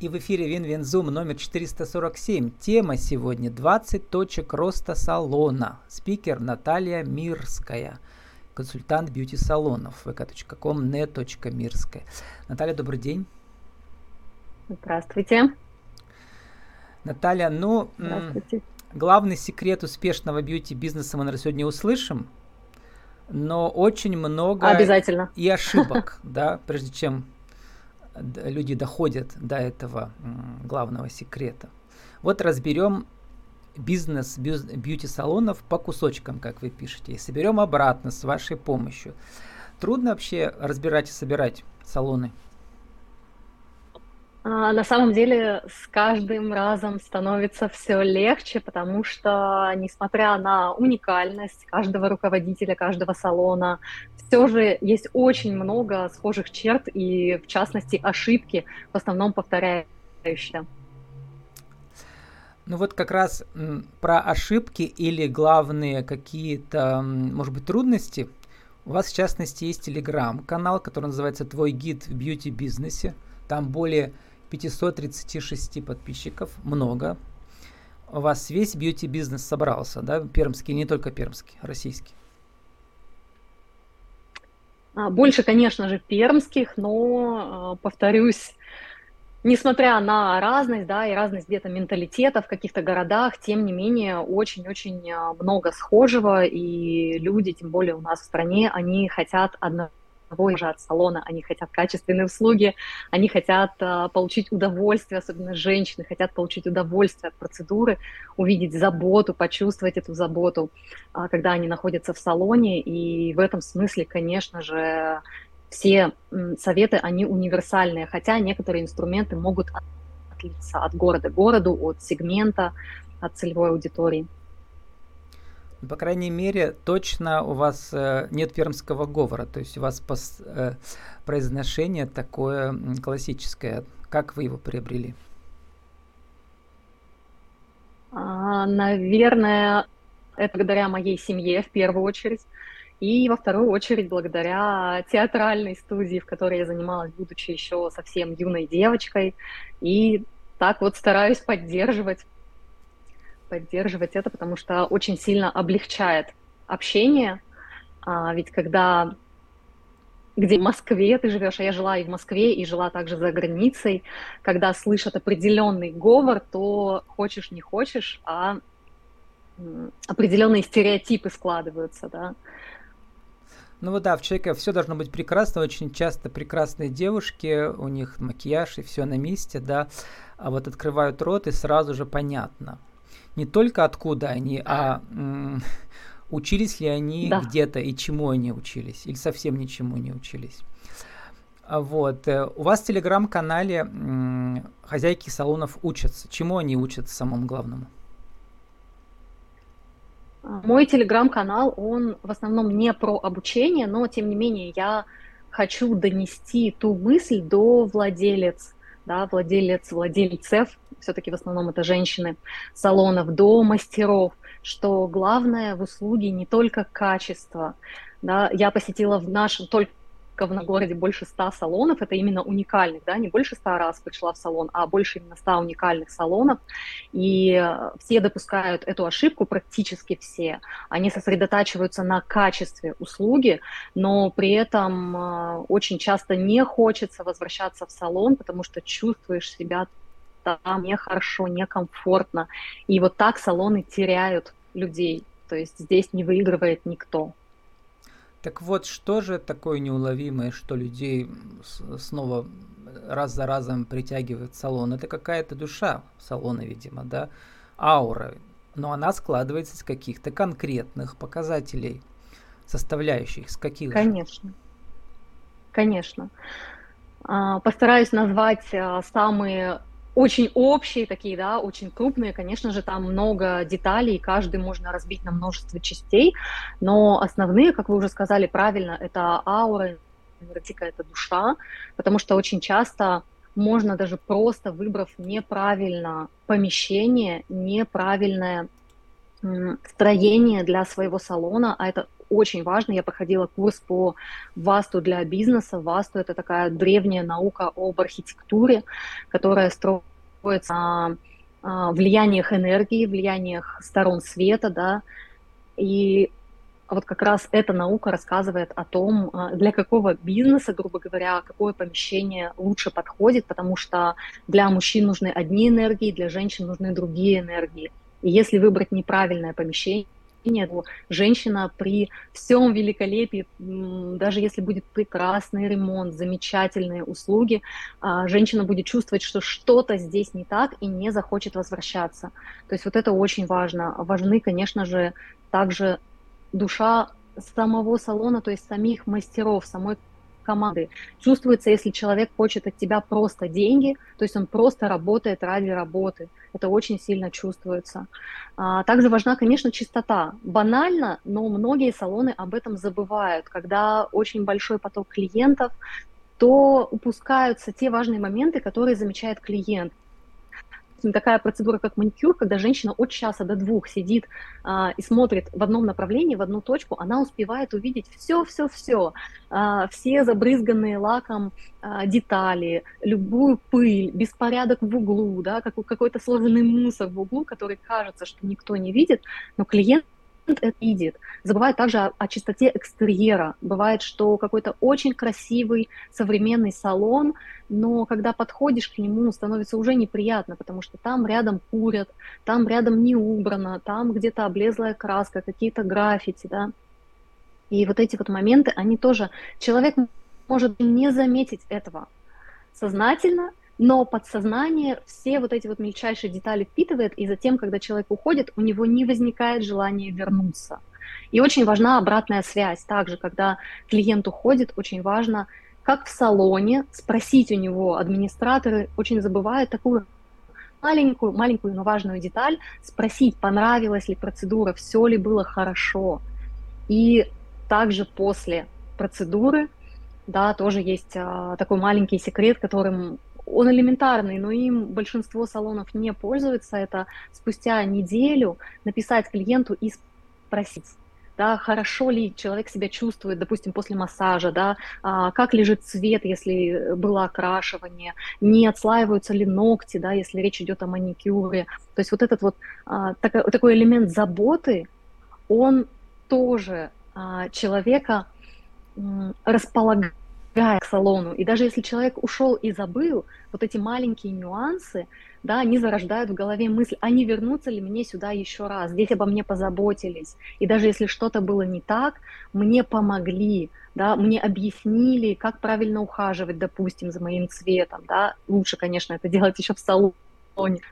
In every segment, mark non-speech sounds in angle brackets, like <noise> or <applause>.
И в эфире WinWinZoom номер 447. Тема сегодня 20 точек роста салона. Спикер Наталья Мирская, консультант бьюти-салонов vk.com ne.mirskaya. Наталья, добрый день. Здравствуйте. Наталья, ну, Здравствуйте. главный секрет успешного бьюти-бизнеса мы, наверное, сегодня услышим, но очень много Обязательно. и ошибок, <laughs> да, прежде чем люди доходят до этого главного секрета. Вот разберем бизнес бьюти-салонов по кусочкам, как вы пишете, и соберем обратно с вашей помощью. Трудно вообще разбирать и собирать салоны? А, на самом деле с каждым разом становится все легче, потому что, несмотря на уникальность каждого руководителя, каждого салона, все же есть очень много схожих черт и, в частности, ошибки, в основном повторяющиеся. Ну вот как раз про ошибки или главные какие-то, может быть, трудности. У вас, в частности, есть телеграм-канал, который называется «Твой гид в бьюти-бизнесе». Там более 536 подписчиков, много. У вас весь бьюти-бизнес собрался, да, пермский, не только пермский, российский. А, больше, конечно же, пермских, но, а, повторюсь, несмотря на разность, да, и разность где-то менталитета в каких-то городах, тем не менее, очень-очень а, много схожего, и люди, тем более у нас в стране, они хотят одного одного же от салона, они хотят качественные услуги, они хотят а, получить удовольствие, особенно женщины хотят получить удовольствие от процедуры, увидеть заботу, почувствовать эту заботу, а, когда они находятся в салоне, и в этом смысле, конечно же, все советы, они универсальные, хотя некоторые инструменты могут отличаться от города к городу, от сегмента, от целевой аудитории. По крайней мере, точно у вас э, нет пермского говора, то есть у вас пос, э, произношение такое классическое. Как вы его приобрели? А, наверное, это благодаря моей семье в первую очередь. И во вторую очередь благодаря театральной студии, в которой я занималась, будучи еще совсем юной девочкой. И так вот стараюсь поддерживать поддерживать это, потому что очень сильно облегчает общение. А, ведь когда где в Москве ты живешь, а я жила и в Москве, и жила также за границей, когда слышат определенный говор, то хочешь не хочешь, а определенные стереотипы складываются, да. Ну вот да, в человеке все должно быть прекрасно, очень часто прекрасные девушки, у них макияж и все на месте, да, а вот открывают рот и сразу же понятно – не только откуда они, а м- <laughs> учились ли они да. где-то и чему они учились, или совсем ничему не учились. А вот. Э, у вас в телеграм-канале хозяйки салонов учатся. Чему они учатся самому главному? Мой телеграм-канал, он в основном не про обучение, но тем не менее я хочу донести ту мысль до владелец да, владелец, владельцев, все-таки в основном это женщины, салонов, до мастеров, что главное в услуге не только качество. Да, я посетила в нашем, только в городе больше ста салонов, это именно уникальных, да, не больше ста раз пришла в салон, а больше именно ста уникальных салонов, и э, все допускают эту ошибку, практически все, они сосредотачиваются на качестве услуги, но при этом э, очень часто не хочется возвращаться в салон, потому что чувствуешь себя там нехорошо, некомфортно, и вот так салоны теряют людей, то есть здесь не выигрывает никто. Так вот, что же такое неуловимое, что людей снова раз за разом притягивает в салон? Это какая-то душа салона, видимо, да, аура. Но она складывается из каких-то конкретных показателей, составляющих, с каких Конечно. Же? Конечно. А, постараюсь назвать а, самые очень общие такие, да, очень крупные, конечно же, там много деталей, каждый можно разбить на множество частей, но основные, как вы уже сказали правильно, это аура, энергетика, это душа, потому что очень часто можно даже просто выбрав неправильно помещение, неправильное строение для своего салона, а это очень важно. Я проходила курс по ВАСТу для бизнеса. ВАСТу – это такая древняя наука об архитектуре, которая строится на а, влияниях энергии, влияниях сторон света, да, и вот как раз эта наука рассказывает о том, а, для какого бизнеса, грубо говоря, какое помещение лучше подходит, потому что для мужчин нужны одни энергии, для женщин нужны другие энергии. И если выбрать неправильное помещение, то женщина при всем великолепии, даже если будет прекрасный ремонт, замечательные услуги, а, женщина будет чувствовать, что что-то здесь не так и не захочет возвращаться. То есть вот это очень важно. Важны, конечно же, также душа самого салона, то есть самих мастеров, самой команды. Чувствуется, если человек хочет от тебя просто деньги, то есть он просто работает ради работы. Это очень сильно чувствуется. А, также важна, конечно, чистота. Банально, но многие салоны об этом забывают. Когда очень большой поток клиентов, то упускаются те важные моменты, которые замечает клиент такая процедура, как маникюр, когда женщина от часа до двух сидит а, и смотрит в одном направлении, в одну точку, она успевает увидеть все-все-все, а, все забрызганные лаком а, детали, любую пыль, беспорядок в углу, да, как, какой-то сложенный мусор в углу, который кажется, что никто не видит, но клиент это видит. Забывает также о, о чистоте экстерьера. Бывает, что какой-то очень красивый современный салон, но когда подходишь к нему, становится уже неприятно, потому что там рядом курят, там рядом не убрано, там где-то облезлая краска, какие-то граффити, да. И вот эти вот моменты, они тоже... Человек может не заметить этого сознательно, но подсознание все вот эти вот мельчайшие детали впитывает, и затем, когда человек уходит, у него не возникает желания вернуться. И очень важна обратная связь. Также, когда клиент уходит, очень важно, как в салоне, спросить у него, администраторы очень забывают такую маленькую, маленькую, но важную деталь, спросить, понравилась ли процедура, все ли было хорошо. И также после процедуры, да, тоже есть а, такой маленький секрет, которым он элементарный, но им большинство салонов не пользуются. Это спустя неделю написать клиенту и спросить, да, хорошо ли человек себя чувствует, допустим, после массажа, да, а, как лежит цвет, если было окрашивание, не отслаиваются ли ногти, да, если речь идет о маникюре. То есть вот этот вот а, такой, такой элемент заботы, он тоже а, человека располагает к салону. И даже если человек ушел и забыл, вот эти маленькие нюансы, да, они зарождают в голове мысль, а не вернуться ли мне сюда еще раз? Здесь обо мне позаботились. И даже если что-то было не так, мне помогли, да, мне объяснили, как правильно ухаживать, допустим, за моим цветом, да. Лучше, конечно, это делать еще в салоне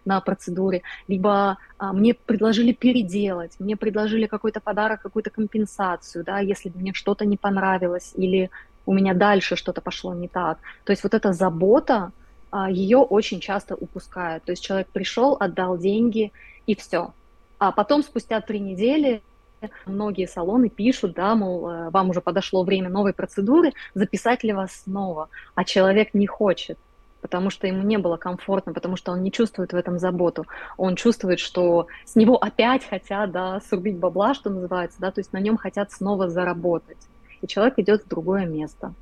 на процедуре, либо а, мне предложили переделать, мне предложили какой-то подарок, какую-то компенсацию, да, если мне что-то не понравилось или у меня дальше что-то пошло не так. То есть вот эта забота, а, ее очень часто упускают. То есть человек пришел, отдал деньги и все. А потом спустя три недели многие салоны пишут, да, мол, э, вам уже подошло время новой процедуры, записать ли вас снова, а человек не хочет потому что ему не было комфортно, потому что он не чувствует в этом заботу. Он чувствует, что с него опять хотят, да, срубить бабла, что называется, да, то есть на нем хотят снова заработать и человек идет в другое место.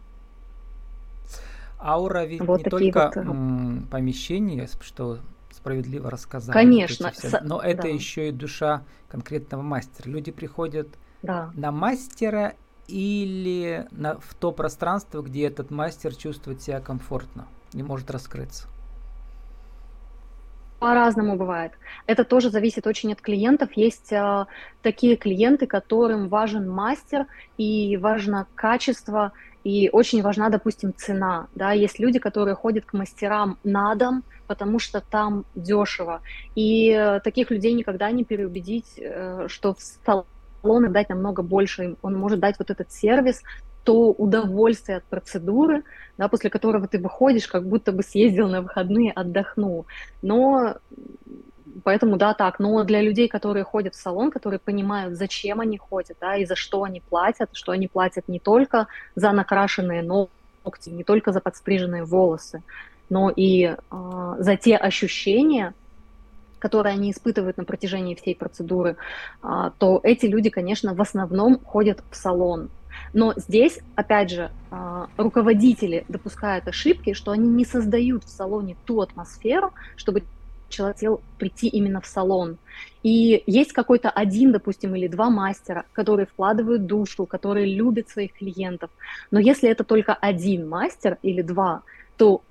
Аура ведь вот не только вот... Э, помещение, что справедливо рассказали. Конечно. Все, но это да. еще и душа конкретного мастера. Люди приходят да. на мастера или на, в то пространство, где этот мастер чувствует себя комфортно, не может раскрыться. По-разному бывает. Это тоже зависит очень от клиентов. Есть а, такие клиенты, которым важен мастер и важно качество, и очень важна, допустим, цена. Да? Есть люди, которые ходят к мастерам на дом, потому что там дешево. И э, таких людей никогда не переубедить, э, что в салоны дать намного больше. Он может дать вот этот сервис, то удовольствие от процедуры, да, после которого ты выходишь, как будто бы съездил на выходные, отдохнул. Но поэтому да, так. Но для людей, которые ходят в салон, которые понимают, зачем они ходят, да, и за что они платят, что они платят не только за накрашенные ногти, не только за подстриженные волосы, но и э, за те ощущения, которые они испытывают на протяжении всей процедуры, а, то эти люди, конечно, в основном ходят в салон. Но здесь, опять же, а, руководители допускают ошибки, что они не создают в салоне ту атмосферу, чтобы человек хотел прийти именно в салон. И есть какой-то один, допустим, или два мастера, которые вкладывают душу, которые любят своих клиентов. Но если это только один мастер или два, то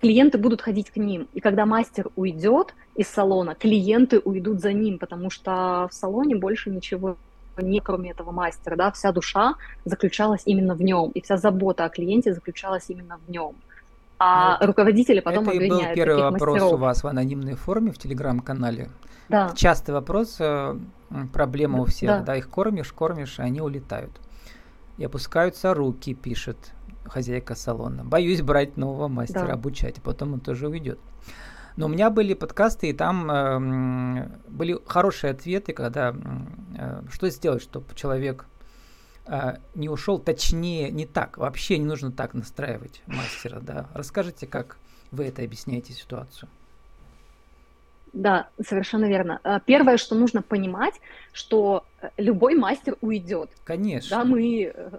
клиенты будут ходить к ним. И когда мастер уйдет из салона, клиенты уйдут за ним, потому что в салоне больше ничего не кроме этого мастера, да, вся душа заключалась именно в нем, и вся забота о клиенте заключалась именно в нем. А ну, руководители потом это. Это был первый вопрос мастеров. у вас в анонимной форме в телеграм-канале. Да. Частый вопрос, э, проблема у всех, да. да, их кормишь, кормишь, и они улетают. И опускаются руки, пишет хозяйка салона. Боюсь брать нового мастера, да. обучать, а потом он тоже уйдет. Но у меня были подкасты, и там э, были хорошие ответы, когда э, что сделать, чтобы человек э, не ушел, точнее, не так. Вообще не нужно так настраивать мастера. Да. Расскажите, как вы это объясняете ситуацию. Да, совершенно верно. Э, первое, что нужно понимать, что э, любой мастер уйдет. Конечно. Да, мы э,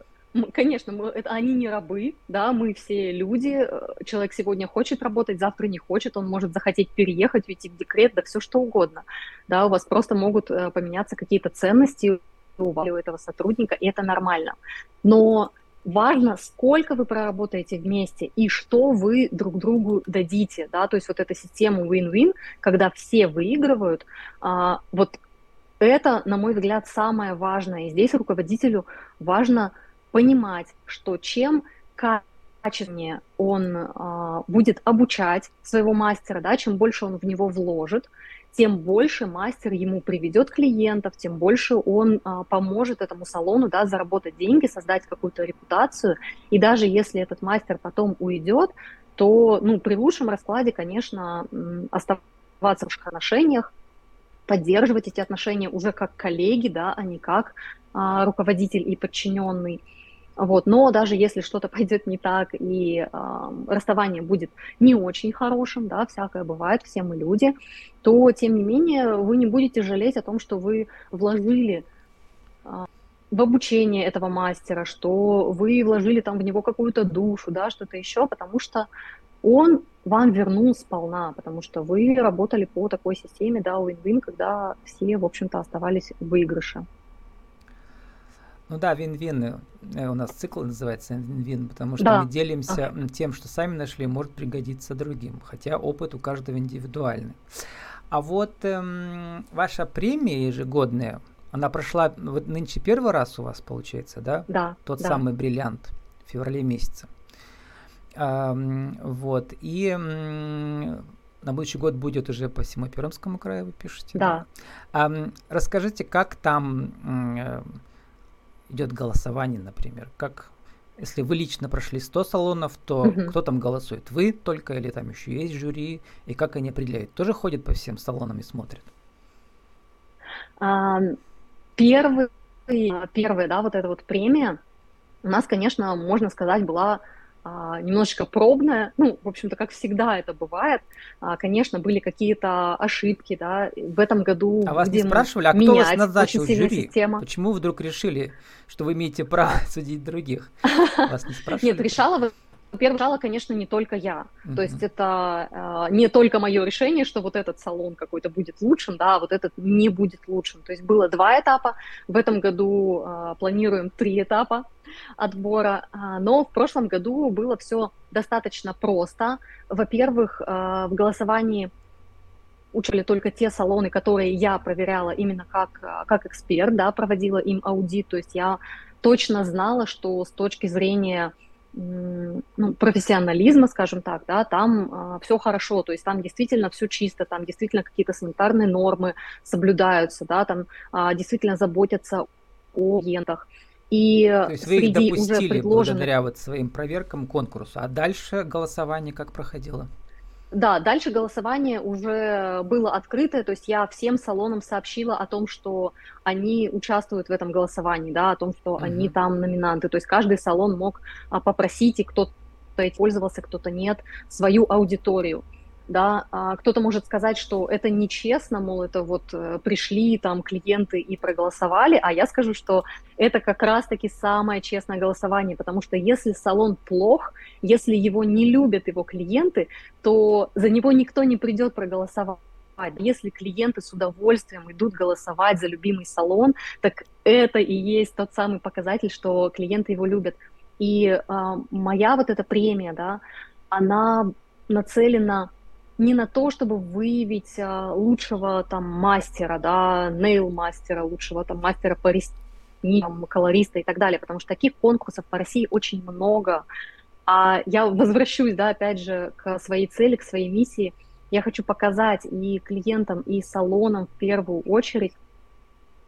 Конечно, мы, это, они не рабы, да, мы все люди. Э, человек сегодня хочет работать, завтра не хочет, он может захотеть переехать, уйти в декрет, да все что угодно. Да, у вас просто могут э, поменяться какие-то ценности у этого сотрудника, и это нормально. Но важно, сколько вы проработаете вместе и что вы друг другу дадите, да, то есть вот эта система win-win, когда все выигрывают, а, вот это, на мой взгляд, самое важное. И здесь руководителю важно понимать, что чем качественнее он а, будет обучать своего мастера, да, чем больше он в него вложит, тем больше мастер ему приведет клиентов, тем больше он а, поможет этому салону да, заработать деньги, создать какую-то репутацию. И даже если этот мастер потом уйдет, то ну, при лучшем раскладе, конечно, оставаться в отношениях, поддерживать эти отношения уже как коллеги, да, а не как а, руководитель и подчиненный. Вот, но даже если что-то <laughs> пойдет не так и э, расставание будет не очень хорошим, да, всякое бывает, все мы люди, то тем не менее вы не будете жалеть о том, что вы вложили э, в обучение этого мастера, что вы вложили там в него какую-то душу, да, что-то еще, потому что он вам вернул сполна, потому что вы работали по такой системе, да, win-win, когда все, в общем-то, оставались в выигрыше. Ну да, вин-вин. Э, у нас цикл называется вин-вин, потому что да. мы делимся okay. тем, что сами нашли, может пригодиться другим. Хотя опыт у каждого индивидуальный. А вот эм, ваша премия ежегодная, она прошла вот нынче первый раз у вас, получается, да? Да. Тот да. самый бриллиант в феврале месяце. Эм, вот. И эм, на будущий год будет уже по всему Пермскому краю, вы пишете? Да. да? Эм, расскажите, как там... Э, идет голосование, например, как если вы лично прошли 100 салонов, то угу. кто там голосует? Вы только или там еще есть жюри? И как они определяют? Тоже ходят по всем салонам и смотрят? А, первый, первая, да, вот эта вот премия у нас, конечно, можно сказать, была немножечко пробная, ну, в общем-то, как всегда это бывает, а, конечно, были какие-то ошибки, да, в этом году А вас не спрашивали, а кто вас назначил жюри? Система. Почему вы вдруг решили, что вы имеете право <laughs> судить других? Вас не <laughs> спрашивали? Нет, решала во-первых, жала, конечно, не только я. Mm-hmm. То есть это э, не только мое решение, что вот этот салон какой-то будет лучшим, да, а вот этот не будет лучшим. То есть было два этапа. В этом году э, планируем три этапа отбора. Э, но в прошлом году было все достаточно просто. Во-первых, э, в голосовании учили только те салоны, которые я проверяла именно как, как эксперт, да, проводила им аудит. То есть я точно знала, что с точки зрения ну, профессионализма, скажем так, да, там э, все хорошо, то есть там действительно все чисто, там действительно какие-то санитарные нормы соблюдаются, да, там э, действительно заботятся о клиентах. И то есть вы их допустили уже предложенных... благодаря вот своим проверкам конкурсу, а дальше голосование как проходило? Да, дальше голосование уже было открытое, то есть я всем салонам сообщила о том, что они участвуют в этом голосовании, да, о том, что uh-huh. они там номинанты. То есть каждый салон мог а, попросить, и кто-то пользовался, кто-то нет, свою аудиторию. Да, а кто-то может сказать, что это нечестно, мол, это вот э, пришли там клиенты и проголосовали, а я скажу, что это как раз-таки самое честное голосование, потому что если салон плох, если его не любят его клиенты, то за него никто не придет проголосовать. Если клиенты с удовольствием идут голосовать за любимый салон, так это и есть тот самый показатель, что клиенты его любят. И э, моя вот эта премия, да, она нацелена не на то, чтобы выявить а, лучшего там мастера, да, нейл-мастера, лучшего там мастера по ресницам, колориста и так далее, потому что таких конкурсов по России очень много. А я возвращусь, да, опять же, к своей цели, к своей миссии. Я хочу показать и клиентам, и салонам в первую очередь,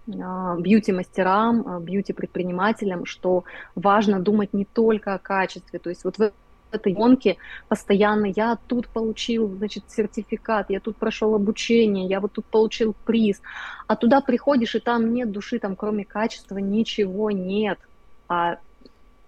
а, бьюти-мастерам, а, бьюти-предпринимателям, что важно думать не только о качестве. То есть вот в этой гонке постоянно я тут получил, значит, сертификат, я тут прошел обучение, я вот тут получил приз, а туда приходишь, и там нет души, там кроме качества ничего нет. А,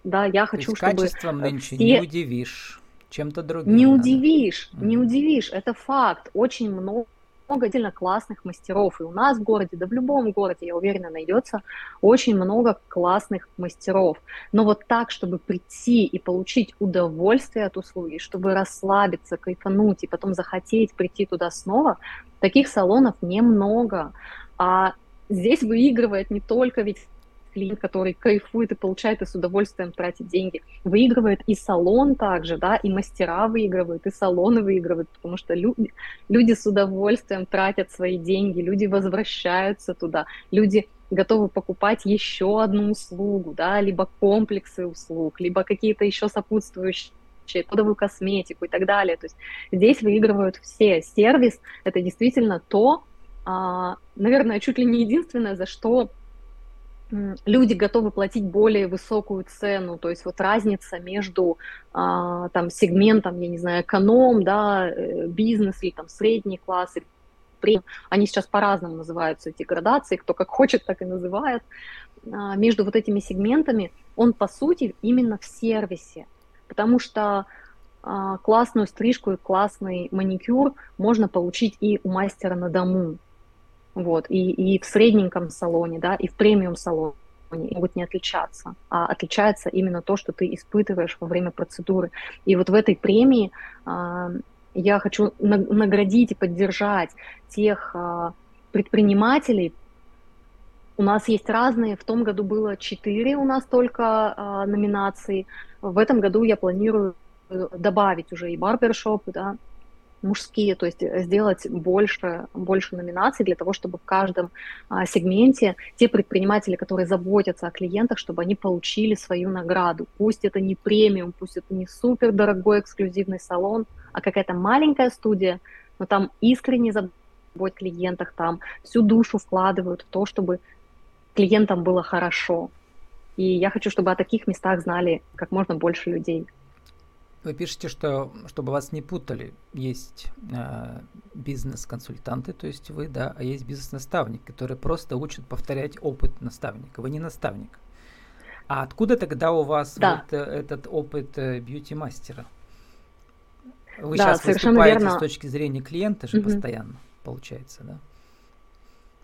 да, я хочу, То есть чтобы... качеством нынче все... не удивишь чем-то другим. Не надо. удивишь, mm. не удивишь, это факт. Очень много много отдельно классных мастеров. И у нас в городе, да в любом городе, я уверена, найдется очень много классных мастеров. Но вот так, чтобы прийти и получить удовольствие от услуги, чтобы расслабиться, кайфануть и потом захотеть прийти туда снова, таких салонов немного. А здесь выигрывает не только ведь клиент, который кайфует и получает и с удовольствием тратит деньги. Выигрывает и салон также, да, и мастера выигрывают, и салоны выигрывают, потому что люди, люди с удовольствием тратят свои деньги, люди возвращаются туда, люди готовы покупать еще одну услугу, да, либо комплексы услуг, либо какие-то еще сопутствующие кодовую косметику и так далее. То есть здесь выигрывают все. Сервис — это действительно то, а, наверное, чуть ли не единственное, за что люди готовы платить более высокую цену, то есть вот разница между а, там сегментом, я не знаю, эконом, да, э, бизнес или там средний класс, или они сейчас по-разному называются эти градации, кто как хочет, так и называет, а, между вот этими сегментами, он по сути именно в сервисе, потому что а, классную стрижку и классный маникюр можно получить и у мастера на дому, вот, и, и в средненьком салоне, да, и в премиум салоне могут не отличаться, а отличается именно то, что ты испытываешь во время процедуры. И вот в этой премии а, я хочу наградить и поддержать тех а, предпринимателей. У нас есть разные, в том году было четыре у нас только а, номинации. В этом году я планирую добавить уже и барбершоп, да, мужские, то есть э, сделать больше, больше номинаций для того, чтобы в каждом а, сегменте те предприниматели, которые заботятся о клиентах, чтобы они получили свою награду. Пусть это не премиум, пусть это не супер дорогой эксклюзивный салон, а какая-то маленькая студия, но там искренне заботятся о клиентах, там всю душу вкладывают в то, чтобы клиентам было хорошо. И я хочу, чтобы о таких местах знали как можно больше людей. Вы пишете, что чтобы вас не путали, есть э, бизнес-консультанты, то есть вы, да, а есть бизнес-наставник, который просто учат повторять опыт наставника. Вы не наставник. А откуда тогда у вас да. вот э, этот опыт э, бьюти-мастера? Вы да, сейчас выступаете верно. с точки зрения клиента же угу. постоянно, получается, да?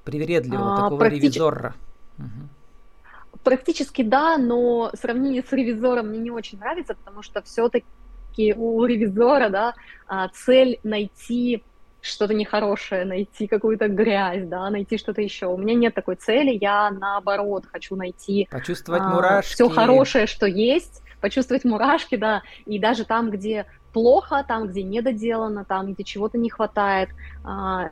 Привередливого а, такого практич... ревизора. Угу. Практически да, но сравнение с ревизором мне не очень нравится, потому что все-таки все-таки у ревизора, да, а, цель найти что-то нехорошее, найти какую-то грязь, да, найти что-то еще. У меня нет такой цели, я наоборот хочу найти почувствовать а, мурашки, все хорошее, что есть, почувствовать мурашки, да, и даже там, где плохо, там, где недоделано, там, где чего-то не хватает, а,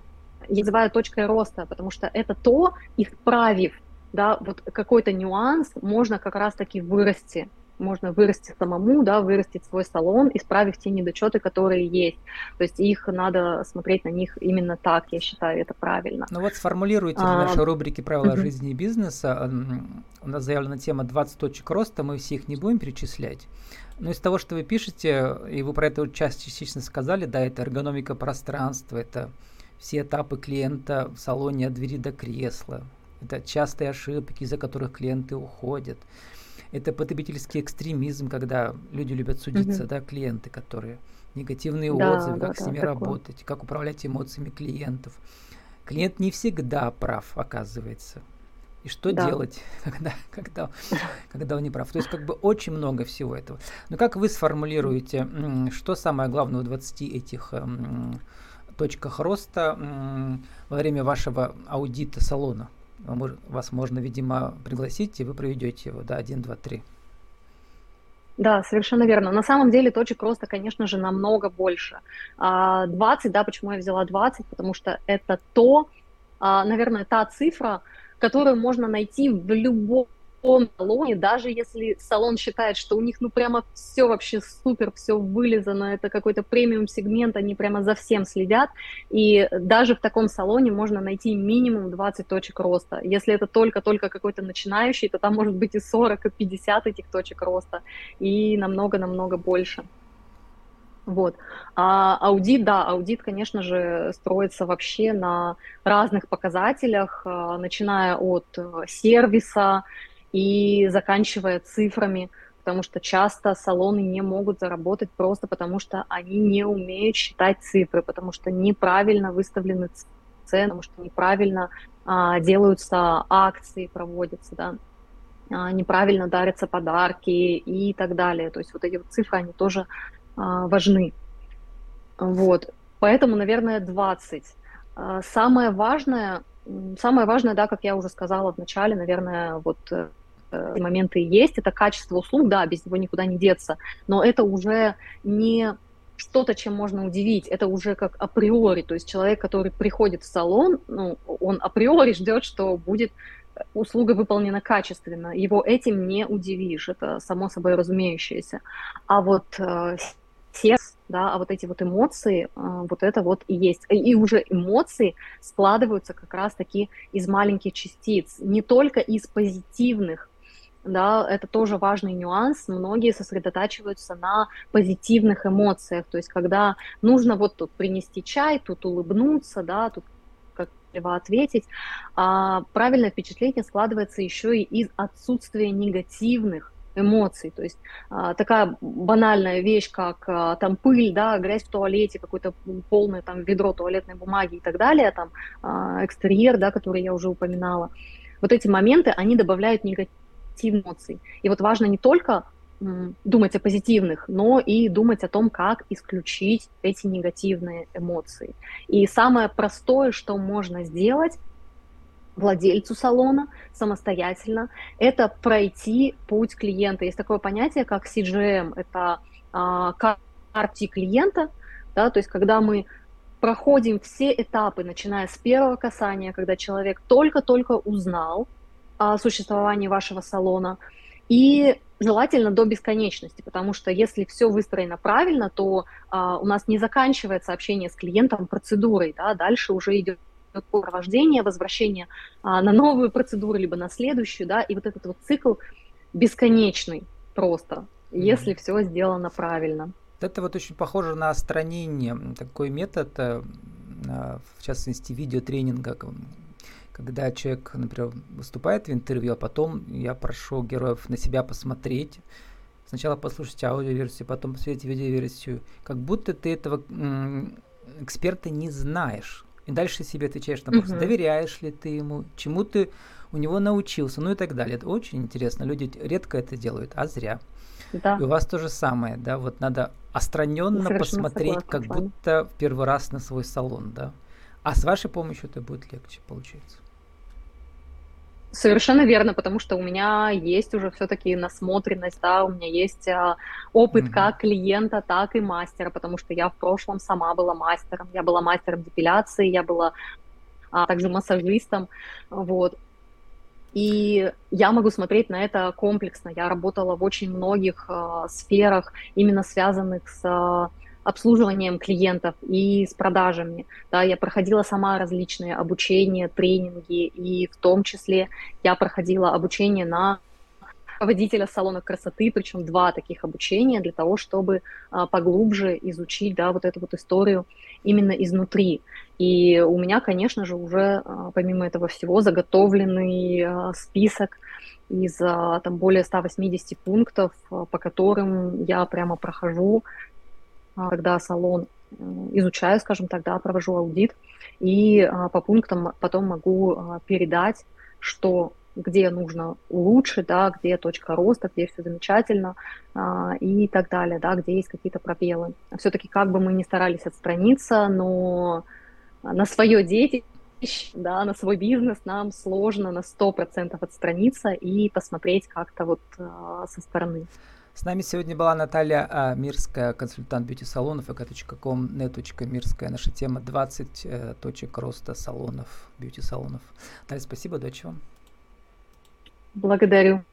я называю точкой роста, потому что это то, исправив, да, вот какой-то нюанс, можно как раз-таки вырасти, можно вырасти самому, да, вырастить свой салон, исправив те недочеты, которые есть. То есть их надо смотреть на них именно так, я считаю, это правильно. Ну вот сформулируйте а, в нашей рубрике «Правила жизни и бизнеса». У нас заявлена тема 20 точек роста, мы все их не будем перечислять. Но из того, что вы пишете, и вы про это часть частично сказали, да, это эргономика пространства, это все этапы клиента в салоне от двери до кресла, это частые ошибки, из-за которых клиенты уходят – это потребительский экстремизм, когда люди любят судиться, mm-hmm. да, клиенты, которые негативные да, отзывы, да, как да, с ними такое. работать, как управлять эмоциями клиентов. Клиент не всегда прав, оказывается. И что да. делать, <laughs> когда, когда, когда он не прав? То есть как бы очень много всего этого. Но как вы сформулируете, что самое главное в 20 этих точках роста во время вашего аудита салона? Вас можно, видимо, пригласить, и вы проведете его, да, 1, 2, 3. Да, совершенно верно. На самом деле точек роста, конечно же, намного больше. 20, а, да, почему я взяла 20? Потому что это то, а, наверное, та цифра, которую можно найти в любом салоне, даже если салон считает, что у них ну прямо все вообще супер, все вылизано, это какой-то премиум сегмент, они прямо за всем следят, и даже в таком салоне можно найти минимум 20 точек роста. Если это только-только какой-то начинающий, то там может быть и 40, и 50 этих точек роста, и намного-намного больше. Вот. А аудит, да, аудит, конечно же, строится вообще на разных показателях, а, начиная от э, сервиса и заканчивая цифрами, потому что часто салоны не могут заработать просто потому, что они не умеют считать цифры, потому что неправильно выставлены цены, потому что неправильно а, делаются акции, проводятся, да, а, неправильно дарятся подарки и так далее. То есть вот эти вот цифры, они тоже а, важны. Вот. Поэтому, наверное, 20. А, самое важное, самое важное, да, как я уже сказала в начале, наверное, вот э, моменты есть, это качество услуг, да, без него никуда не деться, но это уже не что-то, чем можно удивить, это уже как априори, то есть человек, который приходит в салон, ну, он априори ждет, что будет услуга выполнена качественно, его этим не удивишь, это само собой разумеющееся. А вот э, сердце, да, а вот эти вот эмоции, а, вот это вот и есть. И уже эмоции складываются как раз-таки из маленьких частиц, не только из позитивных, да, это тоже важный нюанс. Многие сосредотачиваются на позитивных эмоциях, то есть когда нужно вот тут принести чай, тут улыбнуться, да, тут как ответить, а правильное впечатление складывается еще и из отсутствия негативных эмоций. То есть а, такая банальная вещь, как а, там пыль, да, грязь в туалете, какое-то полное там ведро туалетной бумаги и так далее, там а, экстерьер, да, который я уже упоминала. Вот эти моменты, они добавляют негативных эмоций. И вот важно не только думать о позитивных, но и думать о том, как исключить эти негативные эмоции. И самое простое, что можно сделать, владельцу салона самостоятельно, это пройти путь клиента. Есть такое понятие, как CGM, это а, карте клиента, да, то есть когда мы проходим все этапы, начиная с первого касания, когда человек только-только узнал о существовании вашего салона, и желательно до бесконечности, потому что если все выстроено правильно, то а, у нас не заканчивается общение с клиентом процедурой, да, дальше уже идет провождение, возвращение а, на новую процедуру, либо на следующую, да, и вот этот вот цикл бесконечный просто, mm-hmm. если все сделано правильно. Это вот очень похоже на остранение, такой метод, э, в частности, видеотренинга, когда человек, например, выступает в интервью, а потом я прошу героев на себя посмотреть, сначала послушать аудиоверсию, потом посмотреть видеоверсию, как будто ты этого эксперта не знаешь. И дальше себе отвечаешь на вопрос, угу. доверяешь ли ты ему, чему ты у него научился, ну и так далее. Это очень интересно. Люди редко это делают, а зря. Да. И у вас то же самое, да, вот надо остраненно посмотреть, как будто в первый раз на свой салон, да. А с вашей помощью это будет легче, получается. Совершенно верно, потому что у меня есть уже все-таки насмотренность, да, у меня есть а, опыт mm-hmm. как клиента, так и мастера, потому что я в прошлом сама была мастером, я была мастером депиляции, я была а, также массажистом, вот. И я могу смотреть на это комплексно. Я работала в очень многих а, сферах, именно связанных с а, обслуживанием клиентов и с продажами. Да, я проходила сама различные обучения, тренинги, и в том числе я проходила обучение на водителя салона красоты, причем два таких обучения для того, чтобы а, поглубже изучить да, вот эту вот историю именно изнутри. И у меня, конечно же, уже а, помимо этого всего заготовленный а, список из там более 180 пунктов, по которым я прямо прохожу когда салон изучаю, скажем так, да, провожу аудит, и по пунктам потом могу передать, что где нужно улучшить, да, где точка роста, где все замечательно а, и так далее, да, где есть какие-то пробелы. Все-таки как бы мы ни старались отстраниться, но на свое детище, да, на свой бизнес нам сложно на 100% отстраниться и посмотреть как-то вот а, со стороны. С нами сегодня была Наталья а, Мирская, консультант бьюти-салонов, ek.com, net.мирская. Наша тема 20 э, точек роста салонов, бьюти-салонов. Наталья, спасибо, удачи вам. Благодарю.